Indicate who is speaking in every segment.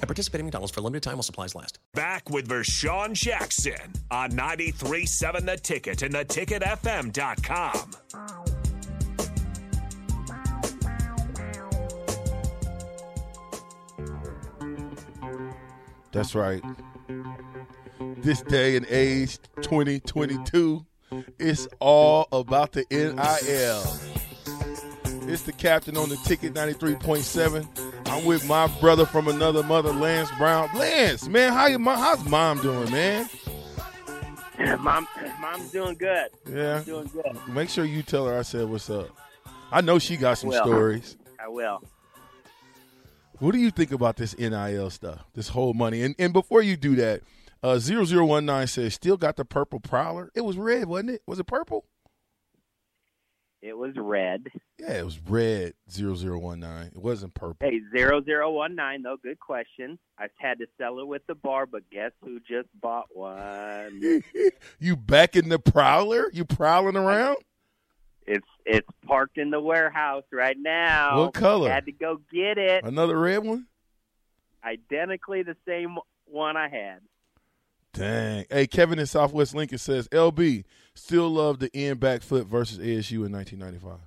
Speaker 1: At participating in McDonald's for a limited time while supplies last.
Speaker 2: Back with Vershawn Jackson on 93.7 The Ticket and theticketfm.com.
Speaker 3: That's right. This day and age, 2022, it's all about the NIL. It's the captain on the ticket 93.7. I'm with my brother from another mother, Lance Brown. Lance, man, how you, how's mom doing, man?
Speaker 4: Mom, mom's doing good.
Speaker 3: Yeah.
Speaker 4: Doing good.
Speaker 3: Make sure you tell her I said what's up. I know she got some
Speaker 4: Will.
Speaker 3: stories.
Speaker 4: I will.
Speaker 3: What do you think about this NIL stuff, this whole money? And and before you do that, uh, 0019 says, still got the purple prowler. It was red, wasn't it? Was it purple?
Speaker 4: It was red.
Speaker 3: Yeah, it was red, 0019. It wasn't purple.
Speaker 4: Hey, zero zero one nine though. Good question. I've had to sell it with the bar, but guess who just bought one?
Speaker 3: you back in the prowler? You prowling around?
Speaker 4: It's it's parked in the warehouse right now.
Speaker 3: What color?
Speaker 4: I Had to go get it.
Speaker 3: Another red one?
Speaker 4: Identically the same one I had.
Speaker 3: Dang. Hey, Kevin in Southwest Lincoln says, LB, still love the end backflip versus ASU in 1995.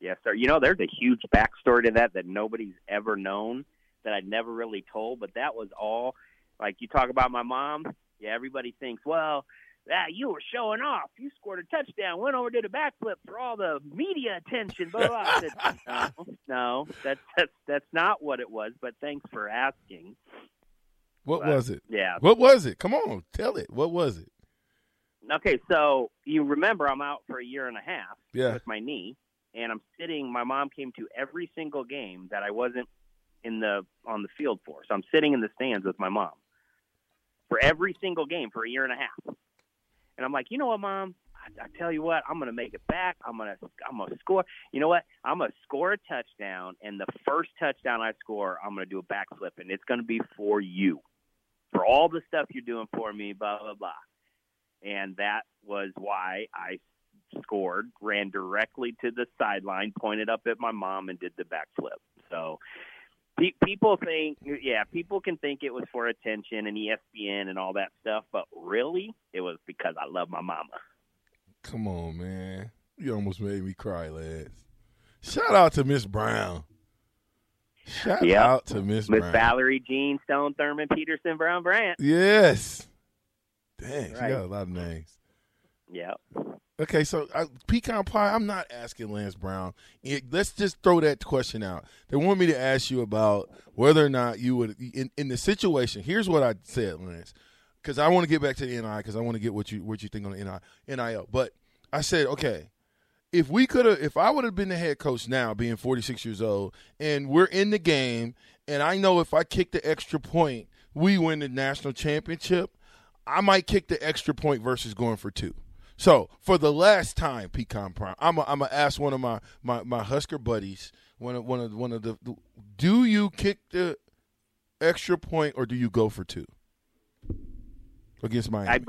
Speaker 4: Yes, sir. You know, there's a huge backstory to that that nobody's ever known that I'd never really told, but that was all like you talk about my mom. Yeah, everybody thinks, well, ah, you were showing off. You scored a touchdown, went over, did a backflip for all the media attention. Blah blah. Said, no, no, that's that's that's not what it was. But thanks for asking.
Speaker 3: What
Speaker 4: But,
Speaker 3: was it?
Speaker 4: Yeah.
Speaker 3: What was it? Come on, tell it. What was it?
Speaker 4: Okay, so you remember I'm out for a year and a half
Speaker 3: Yeah.
Speaker 4: with my knee, and I'm sitting. My mom came to every single game that I wasn't in the on the field for. So I'm sitting in the stands with my mom for every single game for a year and a half. And I'm like, you know what, mom? I, I tell you what, I'm gonna make it back. I'm gonna I'm gonna score. You know what? I'm gonna score a touchdown, and the first touchdown I score, I'm gonna do a backflip, and it's gonna be for you, for all the stuff you're doing for me. Blah blah blah and that was why I scored, ran directly to the sideline, pointed up at my mom, and did the backflip. So pe- people think, yeah, people can think it was for attention and ESPN and all that stuff, but really, it was because I love my mama.
Speaker 3: Come on, man. You almost made me cry, lads. Shout out to Miss Brown. Shout
Speaker 4: Yep.
Speaker 3: out to Miss
Speaker 4: Miss
Speaker 3: Brown.
Speaker 4: Valerie Jean Stone Thurman Peterson Brown Brandt.
Speaker 3: Yes. Dang, she got a lot of names.
Speaker 4: Yeah.
Speaker 3: Okay, so uh, pecan pie. I'm not asking Lance Brown. It- let's just throw that question out. They want me to ask you about whether or not you would in, in the situation. Here's what I said, Lance, because I want to get back to the NI because I want to get what you what you think on the NI, NIL. But I said, okay, if we could have, if I would have been the head coach now, being 46 years old, and we're in the game, and I know if I kick the extra point, we win the national championship. I might kick the extra point versus going for two. So for the last time, Pecan Prime, I'm i I'm gonna ask one of my, my, my Husker buddies, one of one of one of the, do you kick the extra point or do you go for two against Miami?
Speaker 4: I,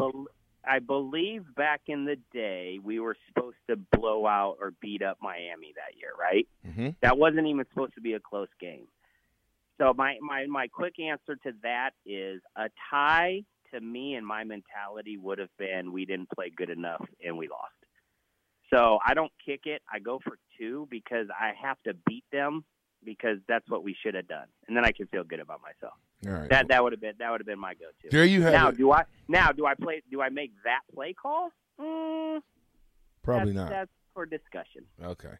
Speaker 4: I believe back in the day we were supposed to blow out or beat up Miami that year, right?
Speaker 3: mm-hmm.
Speaker 4: That wasn't even supposed to be a close game. So my my my quick answer to that is a tie to me and my mentality would have been we didn't play good enough and we lost. So I don't kick it. I go for two because I have to beat them because that's what we should have done, and then I can feel good about myself.
Speaker 3: All right.
Speaker 4: That that would have been that would have been my go-to.
Speaker 3: there you have
Speaker 4: Now
Speaker 3: it.
Speaker 4: do I now do I play do I make that play call? Mm,
Speaker 3: Probably
Speaker 4: that's,
Speaker 3: not.
Speaker 4: That's for discussion.
Speaker 3: Okay.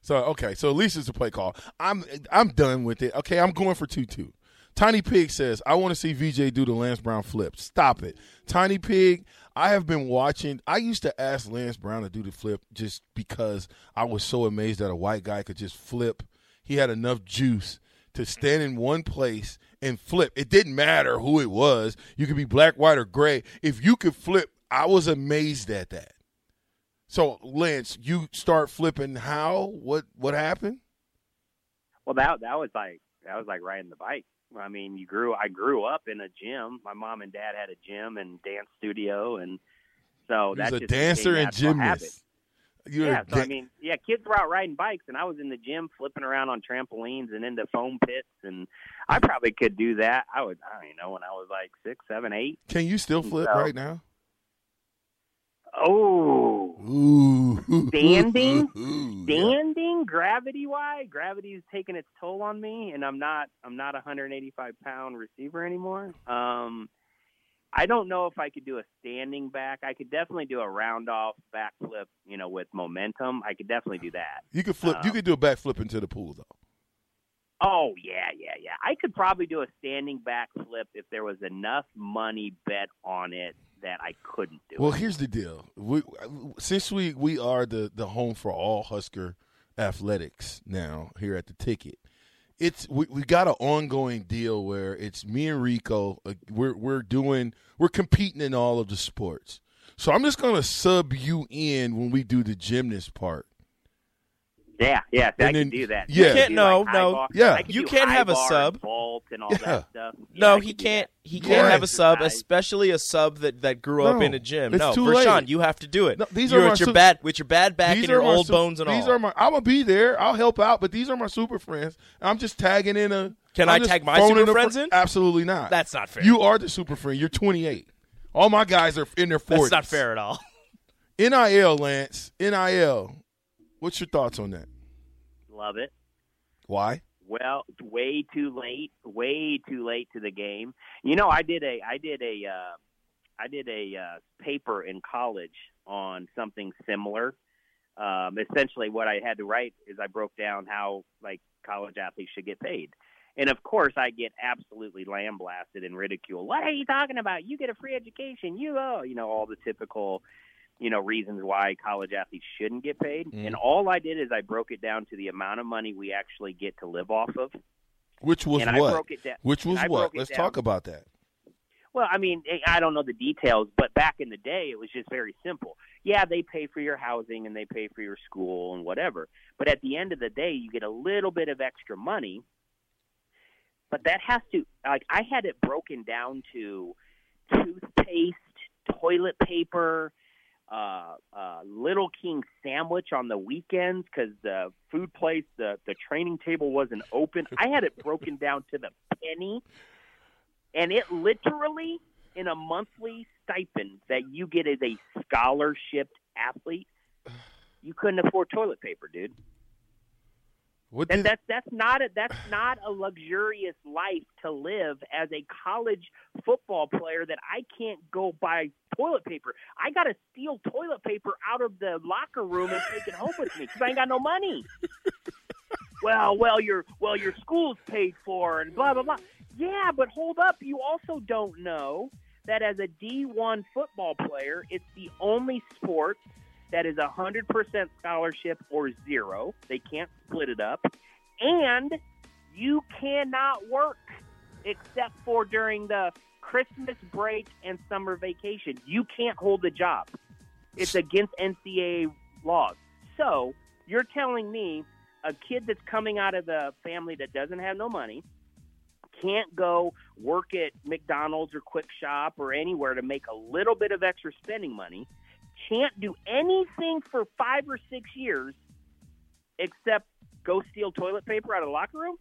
Speaker 3: So okay, so at least it's a play call. I'm I'm done with it. Okay, I'm going for two two. Tiny Pig says, I want to see VJ do the Lance Brown flip. Stop it. Tiny Pig, I have been watching. I used to ask Lance Brown to do the flip just because I was so amazed that a white guy could just flip. He had enough juice to stand in one place and flip. It didn't matter who it was. You could be black, white, or gray. If you could flip, I was amazed at that. So, Lance, you start flipping. How? What? What happened?
Speaker 4: Well, that that was like that was like riding the bike. I mean, you grew. I grew up in a gym. My mom and dad had a gym and dance studio, and so that's
Speaker 3: a dancer and
Speaker 4: gymnast. habit.
Speaker 3: You're
Speaker 4: yeah, so I mean, yeah, kids were out riding bikes, and I was in the gym flipping around on trampolines and into foam pits, and I probably could do that. I would, I don't know, when I was like six, seven, eight.
Speaker 3: Can you still flip
Speaker 4: So-
Speaker 3: right now?
Speaker 4: Oh,
Speaker 3: Ooh,
Speaker 4: Standing?
Speaker 3: Ooh, yeah.
Speaker 4: gravity wise, gravity is taking its toll on me, and I'm not, I'm not a 185 pound receiver anymore. Um, I don't know if I could do a standing back. I could definitely do a round off backflip, you know, with momentum. I could definitely do that.
Speaker 3: You could flip. you
Speaker 4: Um,
Speaker 3: could do a backflip into the pool though.
Speaker 4: Oh yeah, yeah, yeah. I could probably do a standing back flip if there was enough money bet on it that I couldn't do it.
Speaker 3: Well,
Speaker 4: it.
Speaker 3: here's the deal. We, since we we are the the home for all Husker athletics now here at the ticket. It's we, we got an ongoing deal where it's me and Rico. Uh, we're we're doing we're competing in all of the sports. So I'm just gonna sub you in when we do the gymnast part.
Speaker 4: Yeah, yeah. See, I
Speaker 3: And then-
Speaker 4: can do that.
Speaker 3: yeah.
Speaker 4: I can
Speaker 3: Can't-
Speaker 4: do,
Speaker 5: no,
Speaker 4: high
Speaker 5: no.
Speaker 4: bar-
Speaker 3: Yeah.
Speaker 4: Can
Speaker 5: You can't have a
Speaker 4: bar and
Speaker 5: sub.
Speaker 4: vault and all
Speaker 3: Yeah.
Speaker 4: that stuff. Yeah,
Speaker 5: No, he can't.
Speaker 4: that.
Speaker 5: He can't have a sub, especially a sub that, that grew up
Speaker 3: No,
Speaker 5: in a gym.
Speaker 3: it's
Speaker 5: no,
Speaker 3: too
Speaker 5: Vershawn,
Speaker 3: late.
Speaker 5: you have to do it.
Speaker 3: No, these
Speaker 5: You're
Speaker 3: are my
Speaker 5: with your
Speaker 3: su-
Speaker 5: bad with your bad back and your old
Speaker 3: su-
Speaker 5: bones and
Speaker 3: these
Speaker 5: all.
Speaker 3: These are my. I'm gonna be there. I'll help out, but these are my super friends. I'm just tagging in a.
Speaker 5: Can
Speaker 3: I'm
Speaker 5: I tag my
Speaker 3: phoning
Speaker 5: super
Speaker 3: a fr-
Speaker 5: friends in?
Speaker 3: Absolutely not.
Speaker 5: That's not fair.
Speaker 3: You are the super friend. You're 28. All my guys are in their 40s.
Speaker 5: That's not fair at all.
Speaker 3: NIL, Lance. NIL. What's your thoughts on that?
Speaker 4: Love it.
Speaker 3: Why?
Speaker 4: Well, way too late. Way too late to the game. You know, I did a I did a uh, I did a uh, paper in college on something similar. Um, essentially, what I had to write is I broke down how like college athletes should get paid. And of course, I get absolutely lambasted and ridiculed. What are you talking about? You get a free education. You, oh, you know, all the typical, you know, reasons why college athletes shouldn't get paid.
Speaker 3: Mhm.
Speaker 4: And all I did is I broke it down to the amount of money we actually get to live off of.
Speaker 3: Which was
Speaker 4: and I
Speaker 3: what?
Speaker 4: broke it down.
Speaker 3: Which was what? Let's
Speaker 4: down.
Speaker 3: talk about that.
Speaker 4: Well, I mean, eh, I don't know the details, but back in the day, it was just very simple. Yeah, they pay for your housing and they pay for your school and whatever. But at the end of the day, you get a little bit of extra money. But that has to, like, I had it broken down to toothpaste, toilet paper, uh, uh, Little King sandwich on the weekends because the food place, the the training table wasn't open. I had it broken down to the penny, and it literally in a monthly stipend that you get as a scholarship athlete, you couldn't afford toilet paper, dude.
Speaker 3: What
Speaker 4: And
Speaker 3: did,
Speaker 4: that's that's not a that's not a luxurious life to live as a college football player that I can't go buy toilet paper. I got to steal toilet paper out of the locker room and take it home with me because I ain't got no money. well, well, your well your school's paid for and blah blah blah. Yeah, but hold up, you also don't know that as a D1 football player, it's the only sport that is a 100% scholarship or zero. They can't split it up. And you cannot work except for during the Christmas break and summer vacation. You can't hold a job. It's against NCAA laws. So you're telling me a kid that's coming out of the family that doesn't have no money can't go work at McDonald's or Kwik Shop or anywhere to make a little bit of extra spending money, can't do anything for five or six years except go steal toilet paper out of the locker room?